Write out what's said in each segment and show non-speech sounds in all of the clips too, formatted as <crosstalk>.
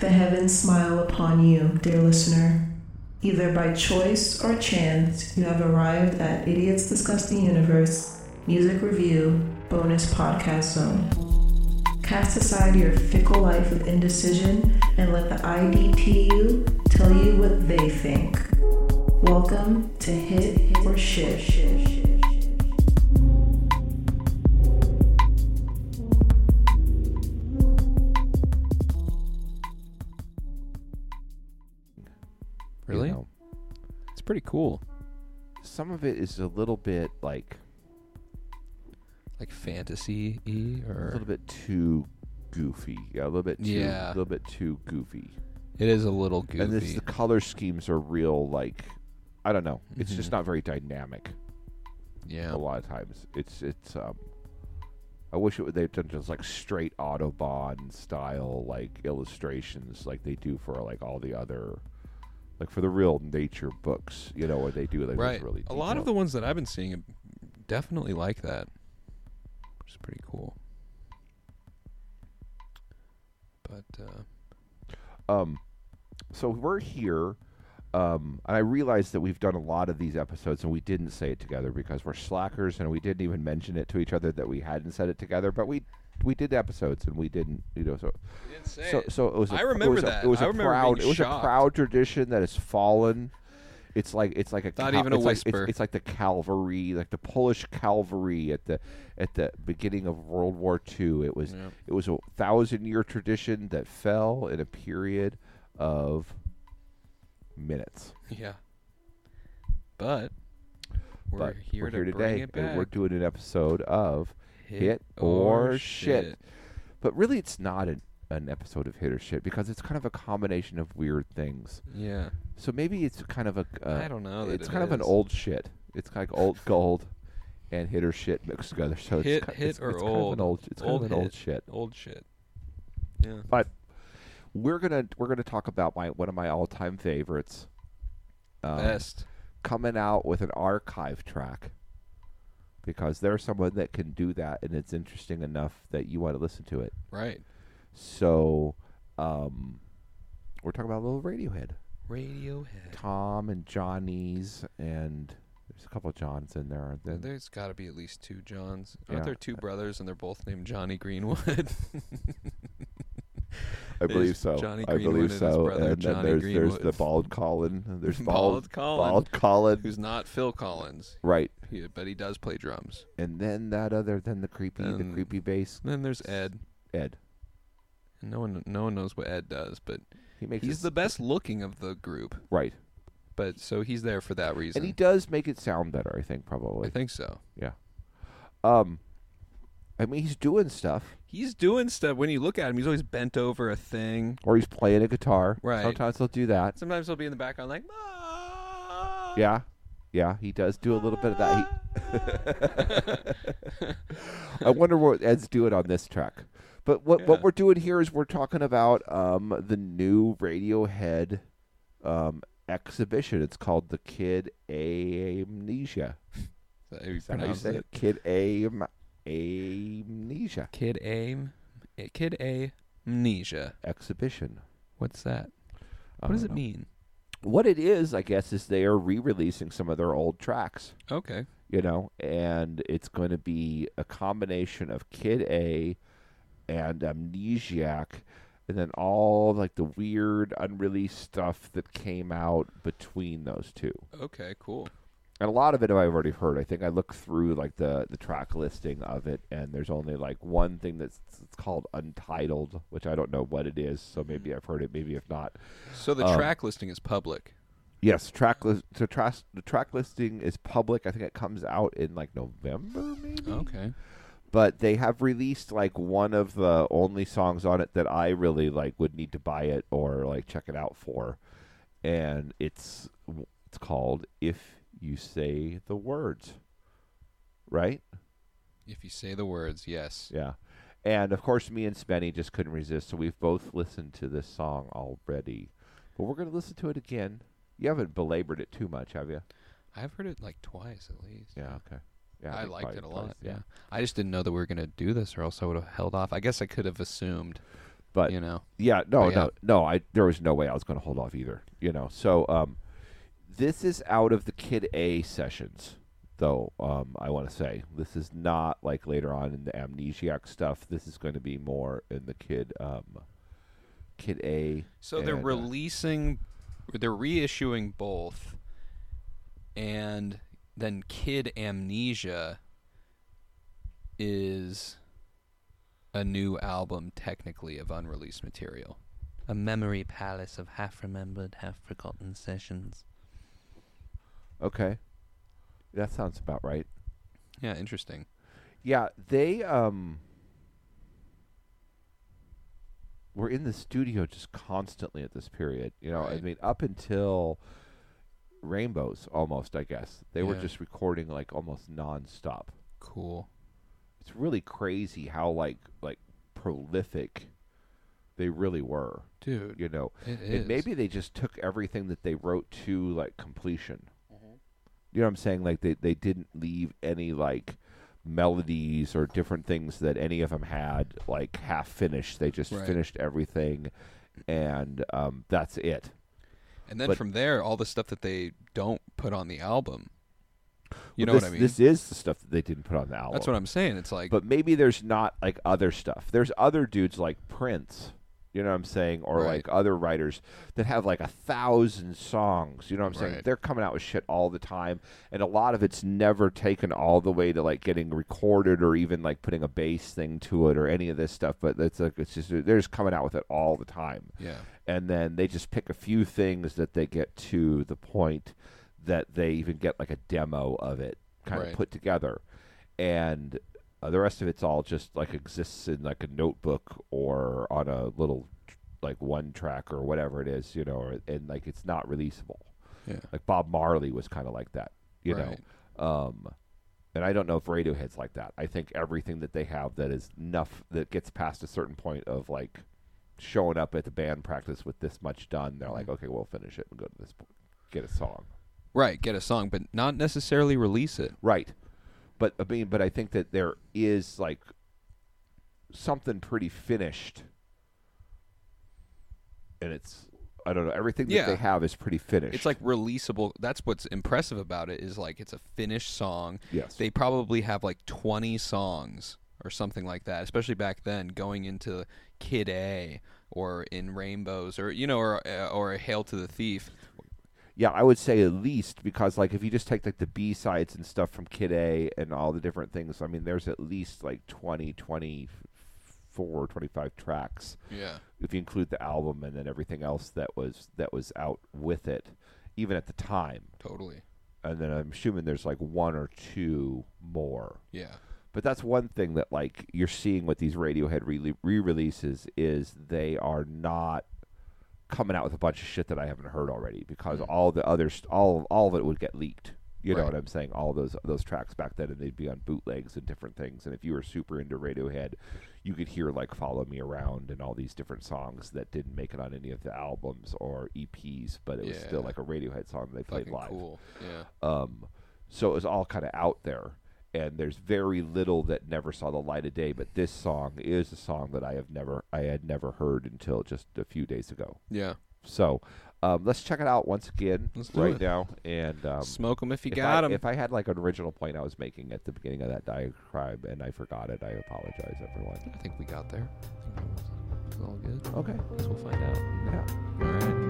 The heavens smile upon you, dear listener. Either by choice or chance, you have arrived at Idiots Discuss the Universe Music Review Bonus Podcast Zone. Cast aside your fickle life of indecision and let the IDTU tell you what they think. Welcome to Hit or Shit. Pretty cool. Some of it is a little bit like Like fantasy y a or a little bit too goofy. Yeah, a little bit too Yeah. a little bit too goofy. it is a little goofy. And this the color schemes are real like I don't know. It's just Mhm. not very dynamic yeah. a lot of times. It's it's um I wish it would they've done just like straight Audubon style like illustrations like they do for like all the other like for the real nature books, you know, where they do like right. really a lot of the ones that I've been seeing definitely like that. Which is pretty cool. But uh, Um, so we're here, um, and I realize that we've done a lot of these episodes and we didn't say it together because we're slackers and we didn't even mention it to each other that we hadn't said it together. But we we did episodes and we didn't, you know. So so so it was. a- I it remember was a- that. It was I a proud. It was shocked. a proud tradition that has fallen. It's like it's like a Not cal- even a it's like- it's- whisper. it's like the cavalry, like the Polish cavalry at the at the beginning of World War II. It was Yeah. it was a thousand year tradition that fell in a period of minutes. yeah. But we're but here we're to here today, it and we're doing an episode of Hit or Shit. But really, it's not an, an episode of hit or shit because it's kind of a combination of weird things. Yeah. So maybe it's kind of a. Uh, I don't know. That it's it kind of an old shit. It's like old gold and hit or shit mixed together. So Hit- it's, ki- hit it's, or it's kind of old? an old. It's kind Old of an old shit. old shit. Yeah. But we're gonna we're gonna talk about my one of my all time favorites. Um, Best. coming out with an archive track because there's someone that can do that and it's interesting enough that you want to listen to it. Right. So, um, we're talking about a little Radiohead. Radiohead. Tom and Jonny's, and there's a couple of Johns in there, aren't there? There's got to be at least two Johns. Aren't there two brothers and they're both named Jonny Greenwood? <laughs> I believe so. Jonny I Greenwood believe and his so. brother and then Jonny there's there's the Greenwood. bald Colin. There's <laughs> Bald bald Colin. Bald Colin. Who's not Phil Collins, right. he, but he does play drums. And then that other, then the creepy, the Then- creepy bass And then there's Ed. Ed. And no one, no one knows what Ed does, but He makes he's it- the best looking of the group. right, But so he's there for that reason. and he does make it sound better. I think probably. I think so. Yeah. Um, I mean, he's doing stuff, He's doing stuff. When you look at him, he's always bent over a thing. or he's playing a guitar. Right. Sometimes he'll do that. Sometimes he'll be in the background like, "Ah." Yeah, yeah, he does do a little bit of that. He, <laughs> I wonder what Ed's doing on this track. But what what Yeah. we're doing here is we're talking about um the new Radiohead um exhibition. It's called the Kid Amnesia. Is that how you how you pronounce say it? Kid Am Amnesia Kid Aim, eh, Kid A Amnesia. exhibition. What's that? I What does don't it know. mean? What it is, I guess, is they are re-releasing some of their old tracks. Okay. you know, and it's going to be a combination of Kid A and Amnesiac, and then all like the weird unreleased stuff that came out between those two. Okay. Cool. And a lot of it I've already heard. I think I looked through like the the track listing of it, and there's only like one thing that's it's called Untitled, which I don't know what it is. So maybe I've heard it, maybe if not. So the Um, track listing is public. Yes, track list. The, track the track listing is public. I think it comes out in like November, maybe. Okay. but they have released like one of the only songs on it that I really like would need to buy it or like check it out for, and it's it's called "If You Say the Words," right? If you say the words, yes. Yeah, and of course, me and Spenny just couldn't resist, so we've both listened to this song already, but we're gonna listen to it again. You haven't belabored it too much, have you? I've heard it like twice at least. Yeah. Okay. Yeah, I liked it a twice, lot. Yeah. I just didn't know that we were gonna do this, or else I would have held off. I guess I could have assumed. But you know. yeah, no, But yeah. no, no. I there was no way I was going to hold off either. You know, so um, this is out of the Kid A sessions, though. Um, I want to say this is not like later on in the Amnesiac stuff. This is going to be more in the Kid um, Kid A. So they're uh, releasing, they're reissuing both, and then Kid Amnesia is a new album, technically, of unreleased material. A memory palace of half remembered, half forgotten sessions. Okay, that sounds about right. Yeah, interesting. Yeah, they um were in the studio just constantly at this period. You know, I mean, up until Rainbows, almost. I guess they were just recording like almost nonstop. Cool. It's really crazy how like like prolific they really were. Dude, You know, and maybe they just took everything that they wrote to like completion. You know what I'm saying? Like they they didn't leave any like melodies or different things that any of them had like half finished. They just Right. finished everything, and um, that's it. And then but- from there, all the stuff that they don't put on the album. You Well, know this, what I mean? This is the stuff that they didn't put on the album. That's what I'm saying. It's like, But maybe there's not like other stuff. There's other dudes like Prince. You know what I'm saying? Or Right. like other writers that have like a thousand songs. You know what I'm saying? They're coming out with shit all the time. And a lot of it's never taken all the way to like getting recorded or even like putting a bass thing to it or any of this stuff. But it's like, it's just, they're just coming out with it all the time. yeah, And then they just pick a few things that they get to the point that they even get like a demo of it kind Right. of put together. And uh, the rest of it's all just like exists in like a notebook or on a little like one track or whatever it is, you know, or, and like it's not releasable. yeah. Like Bob Marley was kind of like that, you Right. know. Um, and I don't know if Radiohead's like that. I think everything that they have that is enough that gets past a certain point of like showing up at the band practice with this much done, they're like, Mhm. okay, we'll finish it and go to this, po- get a song. Right, get a song, but not necessarily release it. Right. But I mean, but I think that there is like something pretty finished, and it's I don't know everything that Yeah. they have is pretty finished. It's like releasable. That's what's impressive about it is like it's a finished song. yes, They probably have like 20 songs or something like that, especially back then going into Kid A or in Rainbows or you know or uh, or Hail to the Thief. Yeah, I would say at least because like if you just take like the B sides and stuff from Kid A and all the different things, I mean there's at least like 20, 24, 25 tracks Yeah. if you include the album and then everything else that was that was out with it, even at the time. Totally. And then I'm assuming there's like one or two more. Yeah. But that's one thing that like you're seeing with these Radiohead re- re-releases is they are not coming out with a bunch of shit that I haven't heard already because Mm. all the others all all of it would get leaked. You know Right. what I'm saying? All those those tracks back then, and they'd be on bootlegs and different things. And if you were super into Radiohead, you could hear like "Follow Me Around" and all these different songs that didn't make it on any of the albums or EPs, but it was still like a Radiohead song that they played Fucking live. cool. Yeah. Um, so it was all kind of out there, and there's very little that never saw the light of day. But this song is a song that I have never, I had never heard until just a few days ago. Yeah. So um, let's check it out once again Let's right it. now. And um, them if you if got them. If I had like an original point I was making at the beginning of that diatribe and I forgot it, I apologize, everyone. I think we got there. I think it was, all good. Okay. Guess we'll find out. Yeah. All right.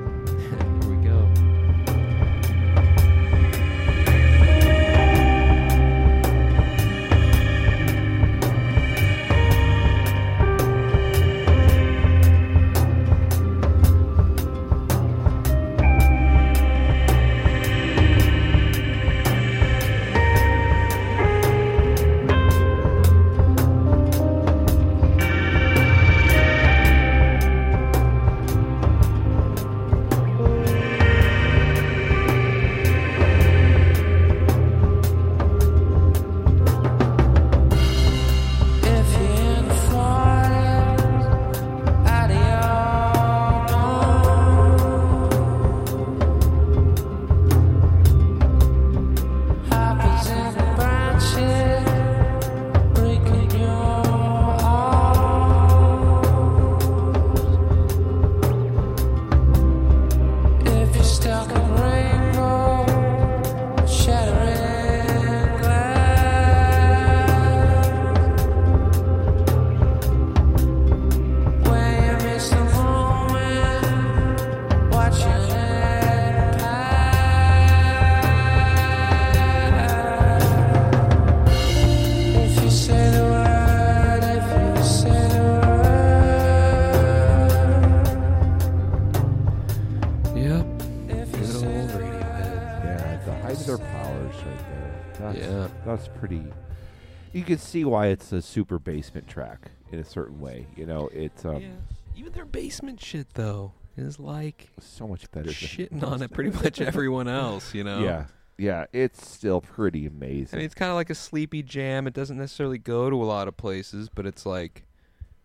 You can see why it's a super basement track in a certain way. You know, it's um, yeah. Even their basement shit though is like so much better. than shitting on it pretty much <laughs> everyone else. You know. Yeah, yeah, it's still pretty amazing. I mean, it's kind of like a sleepy jam. It doesn't necessarily go to a lot of places, but it's like,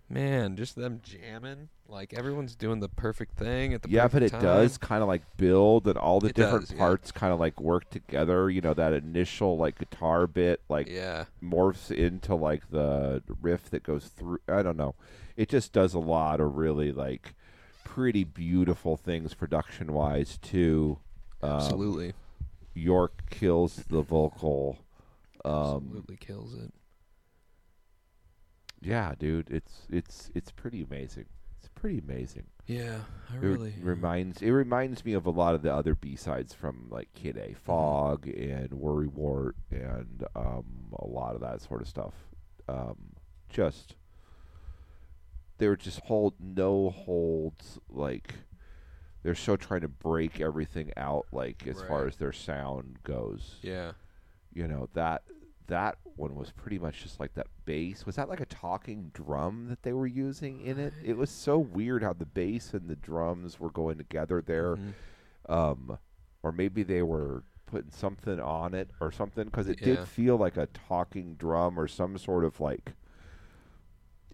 man, just them jamming. Like everyone's doing the perfect thing at the yeah, but it time. does kind of like build, and all the It different does, yeah. parts kind of like work together. You know, that initial like guitar bit like Yeah, morphs into like the riff that goes through. I don't know. It just does a lot of really like pretty beautiful things production wise too. Um, absolutely, Yorke kills the vocal. Um, absolutely kills it. yeah, dude, it's it's it's pretty amazing. It's pretty amazing. Yeah, I It really reminds it reminds me of a lot of the other B sides from like Kid Mm-hmm. A, Fog and Worrywort and um, a lot of that sort of stuff. Um, just they were just hold no holds like they're so trying to break everything out like as far as their sound goes. yeah. You know that that one was pretty much just like that bass. Was that like a talking drum that they were using in it? It was so weird how the bass and the drums were going together there. Mhm. Um, or maybe they were putting something on it or something because it Yeah. did feel like a talking drum or some sort of like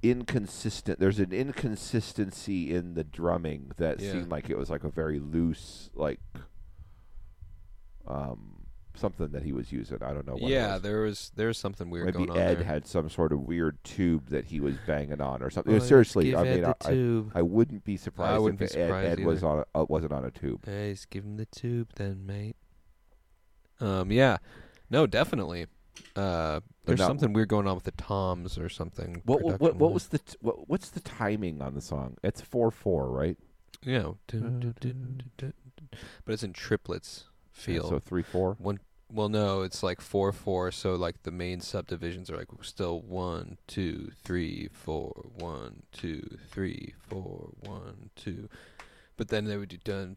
inconsistent. There's an inconsistency in the drumming that Yeah. seemed like it was like a very loose like um something that he was using. I don't know. What it Yeah, there was there was something weird Maybe going on Ed there. had some sort of weird tube that he was banging on or something. Oh, Seriously, give I Ed mean, the I, tube. I wouldn't be surprised wouldn't if be Ed, surprised Ed was on a, uh, wasn't on a tube. Hey, just give him the tube then, mate. Um, yeah, no, definitely. Uh, there's now- something weird going on with the toms or something. What what, what, what was the t- what, what's the timing on the song? It's four four, right? dun. but it's in triplets field. so three four. One. Well, no, it's like four four. So like the main subdivisions are like still one two three four one two three four one two. But then they would do dun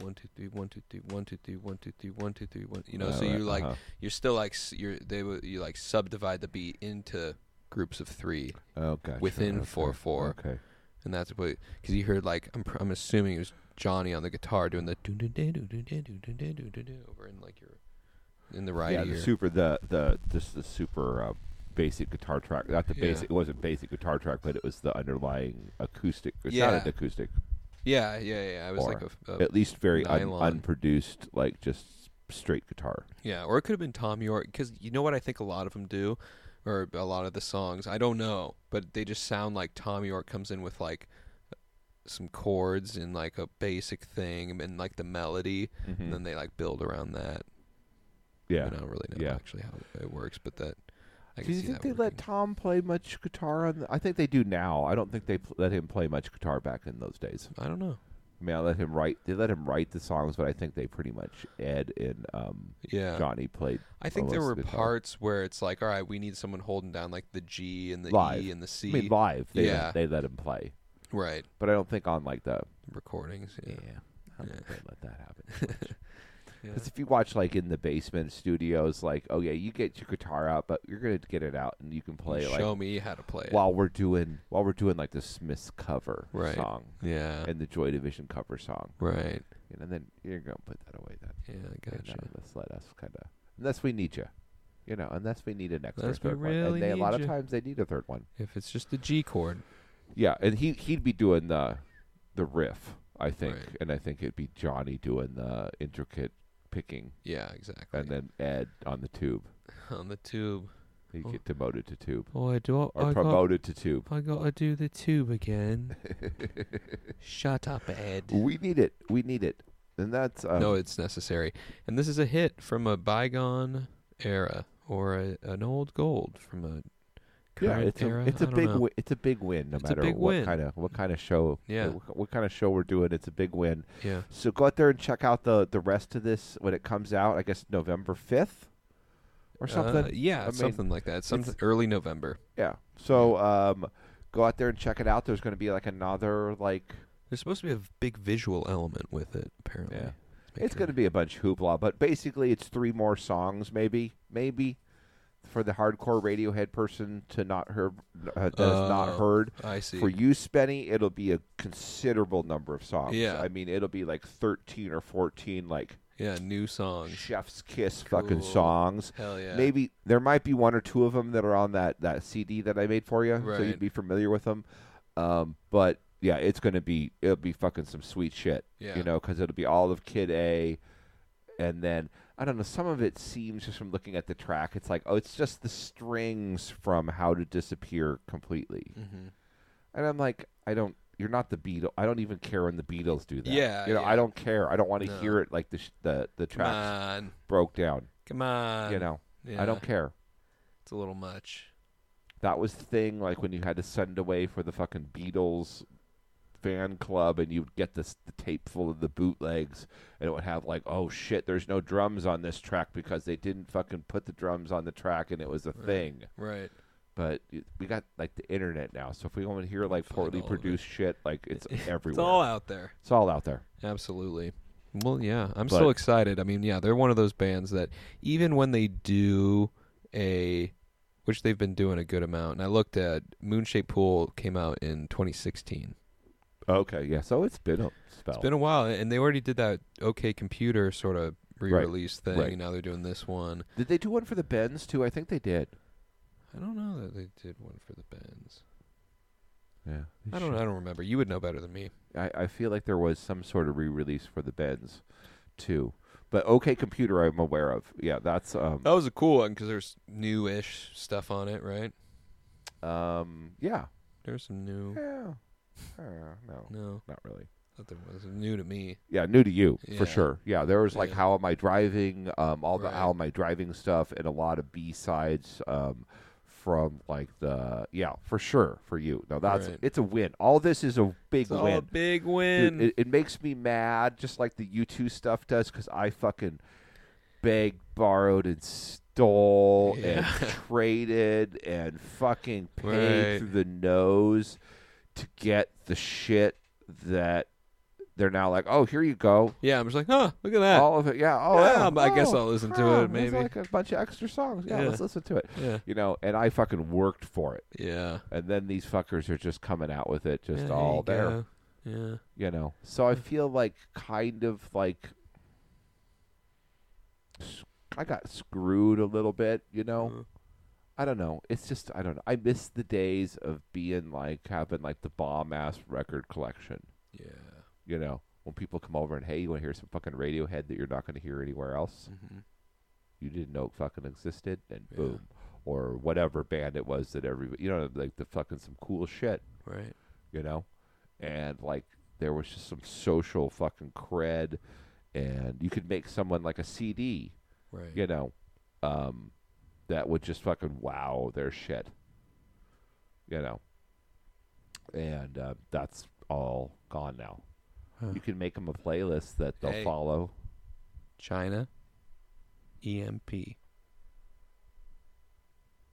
one two three one two three one two three one two three one two three one. You know, so you like you're still like you're they would you like subdivide the beat into groups of three. Okay. Within four four. Okay and that's what because you heard like I'm I'm assuming it was Jonny on the guitar doing the dun dun dun dun dun dun dun dun dun over in like your in the right yeah, ear. the super the the just the super uh, basic guitar track. Not the Yeah. basic. It wasn't basic guitar track, but it was the underlying acoustic. It Yeah. sounded acoustic, Yeah, yeah, yeah. I was like a, a at least very un- unproduced, like just straight guitar. yeah, or it could have been Tom Yorke because you know what I think a lot of them do, or a lot of the songs. I don't know, but they just sound like Tom Yorke comes in with like some chords and like a basic thing and like the melody, and then they like build around that. Mm-hmm. yeah. I don't really know Yeah. actually how it works, but that I Do you think that they let. Tom play much guitar on? The, I think they do now. I don't think they pl- let him play much guitar back in those days. I don't know. I mean, I let him write. They let him write the songs, but I think they pretty much Ed and um, Yeah. Jonny played I think there were guitar. parts where it's like, all right, we need someone holding down like the G and the Live. E and the C. I mean, live. They Yeah. let, they let him play, right. but I don't think on like the Recordings. yeah. Yeah. I don't Yeah. think they let that happen. <laughs> Yeah. Because if you watch like in the basement studios, like oh yeah, you get your guitar out, but you're gonna get it out and you can play You like show me how to play it. while we're doing while we're doing like the Smiths cover Right. song Yeah. and the Joy Division cover song. right. You know, and then you're gonna put that away then. Yeah, And, gotcha. uh, let's kind of unless we need you, you know, unless we need an extra Unless we third one, really and they, a lot of times they need a third one. If it's just the G chord. Yeah, and he he'd be doing the the riff, I think, Right. and I think it'd be Jonny doing the intricate picking, Yeah, exactly. and then Ed on the tube. <laughs> on the tube. He'd Oh. get demoted to tube do I, or I got, promoted to tube. I got to do the tube again. <laughs> Shut up, Ed. we need it. We need it, and that's um, no, it's necessary. And this is a hit from a bygone era or a, an old gold from a yeah, it's a it's a big wi- it's a big win. No It's matter what win. kind of what kind of show, Yeah. what, what kind of show we're doing, it's a big win. Yeah. So go out there and check out the the rest of this when it comes out. I guess November fifth or something. Uh, yeah, I mean, something like that. Something early November. Yeah. So um, go out there and check it out. There's going to be like another like There's supposed to be a big visual element with it, apparently. Yeah. It's It's going to be a bunch of hoopla, but basically, it's three more songs, maybe, maybe, for the hardcore Radiohead person to not heard uh, that has not Oh, heard. I see. For you, Spenny, it'll be a considerable number of songs. Yeah. I mean, it'll be like thirteen or fourteen, like yeah, new songs. chef's kiss fucking songs. Hell yeah. Maybe there might be one or two of them that are on that that CD that I made for you, so you'd be familiar with them. Um, but yeah, it's gonna be it'll be fucking some sweet shit. Yeah. You know, because it'll be all of Kid A, and then I don't know. Some of it seems just from looking at the track, it's like oh, it's just the strings from How to Disappear completely, hmm and I'm like, I don't. You're not the Beatles. I don't even care when the Beatles do that. Yeah, you know, yeah. I don't care. I don't want to No. hear it like the sh- the the tracks on. broke down. Come on. you know, Yeah. I don't care. It's a little much. That was the thing, like when you had to send away for the fucking Beatles fan club, and you'd get this the tape full of the bootlegs, and it would have like, oh shit, there's no drums on this track because they didn't fucking put the drums on the track, and it was a Right. thing. Right. But we got like the internet now, so if we want to hear like poorly all of it. produced shit, like it's <laughs> everywhere. It's all out there. It's all out there. Absolutely. Well, yeah, I'm But- so excited. I mean, yeah, they're one of those bands that even when they do a, which they've been doing a good amount. And I looked at Moon Shaped Pool came out in 2016. Okay, yeah. So it's been a spell. It's been a while, and they already did that OK Computer sort of re-release thing. right. And now they're doing this one. Did they do one for the Bends too? I think they did. I don't know that they did one for the Bends. Yeah. I don't. I don't remember. You would know better than me. I, I feel like there was some sort of re-release for the Bends, too. But OK Computer, I'm aware of. Yeah, that's um, That was a cool one because there's new-ish stuff on it, right? um, yeah, There's some new. yeah, Uh, no, No, not really. that was new to me. Yeah, new to you Yeah. for sure. Yeah, there was like Yeah. How Am I Driving, um, all the How Am I Driving stuff, and a lot of B sides, um, from like the yeah for sure for you. No, that's Right. it's a win. All this is a big It's win. a big Dude, win. it, it makes me mad, just like the U2 stuff does, because I fucking begged, borrowed, and stole and <laughs> traded and fucking paid Right. through the nose to get the shit that they're now like, oh, here you go. yeah, I'm just like, huh, look at that. All of it, yeah. Oh, Yeah, yeah. I guess oh, I'll listen to it, maybe. It's like a bunch of extra songs. Yeah, Yeah. let's listen to it. yeah, You know, and I fucking worked for it, yeah. and then these fuckers are just coming out with it, just Yeah, all there go. Yeah. you know so i feel like kind of like I got screwed a little bit you know Uh, i don't know. It's just i don't know. I miss the days of being like having like the bomb ass record collection. Yeah. you know when people come over and hey you want to hear some fucking radiohead that you're not going to hear anywhere else? Hmm you didn't know it fucking existed and Yeah. boom. Or whatever band it was that everybody you know like the fucking some cool shit. Right. you know, and like there was just some social fucking cred, and you could make someone like a CD, Right. you know, um, that would just fucking wow their shit, you know, and uh, that's all gone now. Huh. You can make them a playlist that they'll Hey. follow. China. EMP.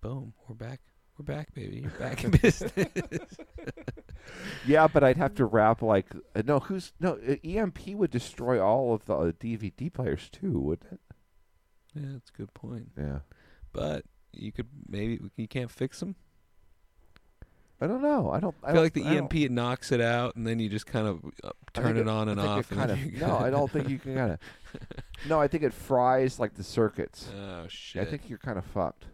Boom. We're back. We're back, baby. You're back in <laughs> business. <laughs> Yeah, but I'd have to wrap like uh, no, who's no uh, EMP would destroy all of the uh, DVD players too, wouldn't it? yeah, that's a good point. Yeah. But you could maybe you can't fix them. I don't know. I don't. I, I feel don't- like the I EMP it knocks it out, and then you just kind of uh, turn think it on and off. It and kind of, no, I don't think you can kind of. <laughs> No, I think it fries like the circuits. Oh shit! I think you're kind of fucked.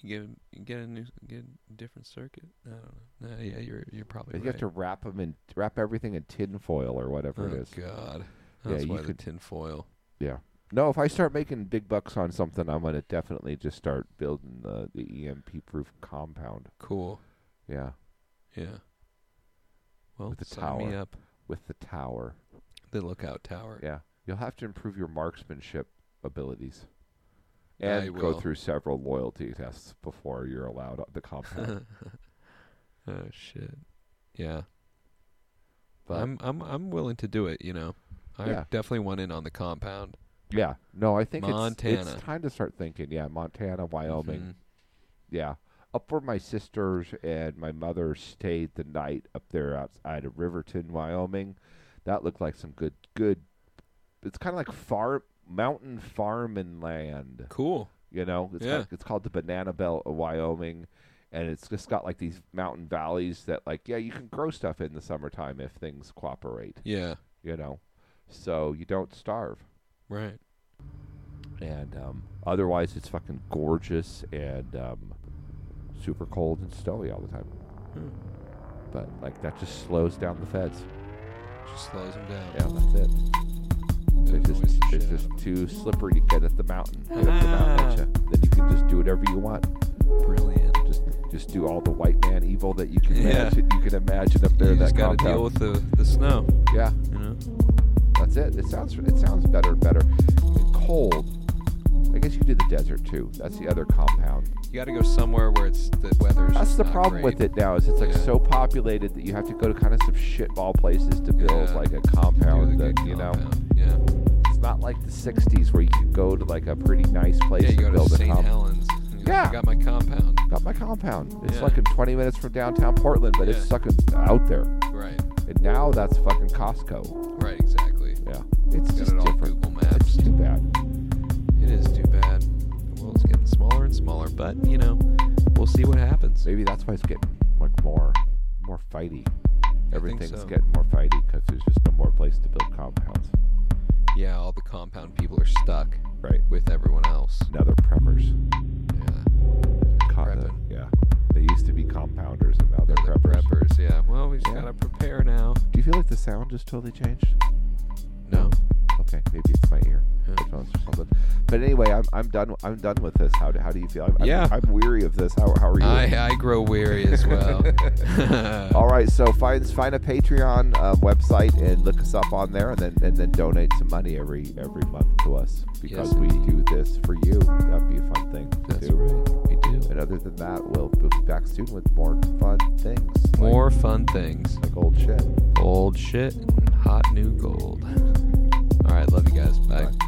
you get you get a new get a different circuit. I don't know. No, yeah, you're you're probably You right. have to wrap them in, wrap everything in tin foil or whatever oh it is. god, Yeah, that's you why the could- tin foil. Yeah. No, if I start making big bucks on something, I'm gonna definitely just start building the the EMP proof compound. Cool. Yeah, Yeah. Well, With the sign me tower. up. with the tower. The lookout tower. Yeah, you'll have to improve your marksmanship abilities, I and go will. through several loyalty tests before you're allowed the compound. <laughs> oh shit. Yeah. But- I'm I'm I'm willing to do it. You know, I Yeah. definitely want in on the compound. Yeah, no, I think it's it's time to start thinking. Yeah, Montana, Wyoming. Mhm. Yeah. Up where my sisters and my mother stayed the night up there outside of Riverton, Wyoming. That looked like some good good it's kind of like farm mountain farm and land. Cool. You know, it's Yeah. got- it's called the Banana Belt of Wyoming, and it's just got like these mountain valleys that like yeah you can grow stuff in the summertime if things cooperate. Yeah. You know, so you don't starve. Right. and um, otherwise it's fucking gorgeous and um, super cold and snowy all the time. Hmm. But like that just slows down the feds. Just slows them down. Yeah, that's it. It's just it's just too slippery to get at the mountain. Get up the mountain at you. Then you can just do whatever you want. Brilliant. Just just do all the white man evil that you can Yeah. imagine. You can imagine up there you in just got to deal with the, the snow. yeah, You know. That's it. It sounds it sounds better and better. Cold. I guess you do the desert too. That's the other compound. You got to go somewhere where it's the weather. That's the problem great. with it now. Is it's like Yeah. so populated that you have to go to kind of some shitball places to build Yeah. like a compound that you know. Yeah. It's not like the '60s where you could go to like a pretty nice place Yeah, you to build to a St. compound. Helens. like, Yeah. I got my compound. Got my compound. It's Yeah. like in 20 minutes from downtown Portland, but it's fucking out there. Right. And now that's fucking Costco. Right. Exactly. It's Got just it different. Google It's too bad. It is too bad. The world's getting smaller and smaller, but you know, we'll see what happens. Maybe that's why it's getting like more, more fighty. Everything's so. getting more fighty because there's just no more place to build compounds. Yeah, all the compound people are stuck Right. with everyone else. Now they're preppers. Yeah. Prepping. yeah. They used to be compounders and now they're They're the preppers. preppers. Yeah. Well, we just Yeah. gotta prepare now. Do you feel like the sound just totally changed? No. Okay, maybe it's my ear, Yeah. headphones or something. But anyway, I'm, I'm done. I'm done with this. How do, how do you feel? I'm, I'm- Yeah. I'm, weary of this. How, how are you? I I grow weary as well. <laughs> All right, so find find a Patreon um, website and look us up on there, and then and then donate some money every every month to us because Yes, we do this for you. That'd be a fun thing to That's do. right. We do. And other than that, we'll, we'll be back soon with more fun things. like- More fun things. like old shit. Old shit hot new gold. All right, love you guys. Bye. Bye.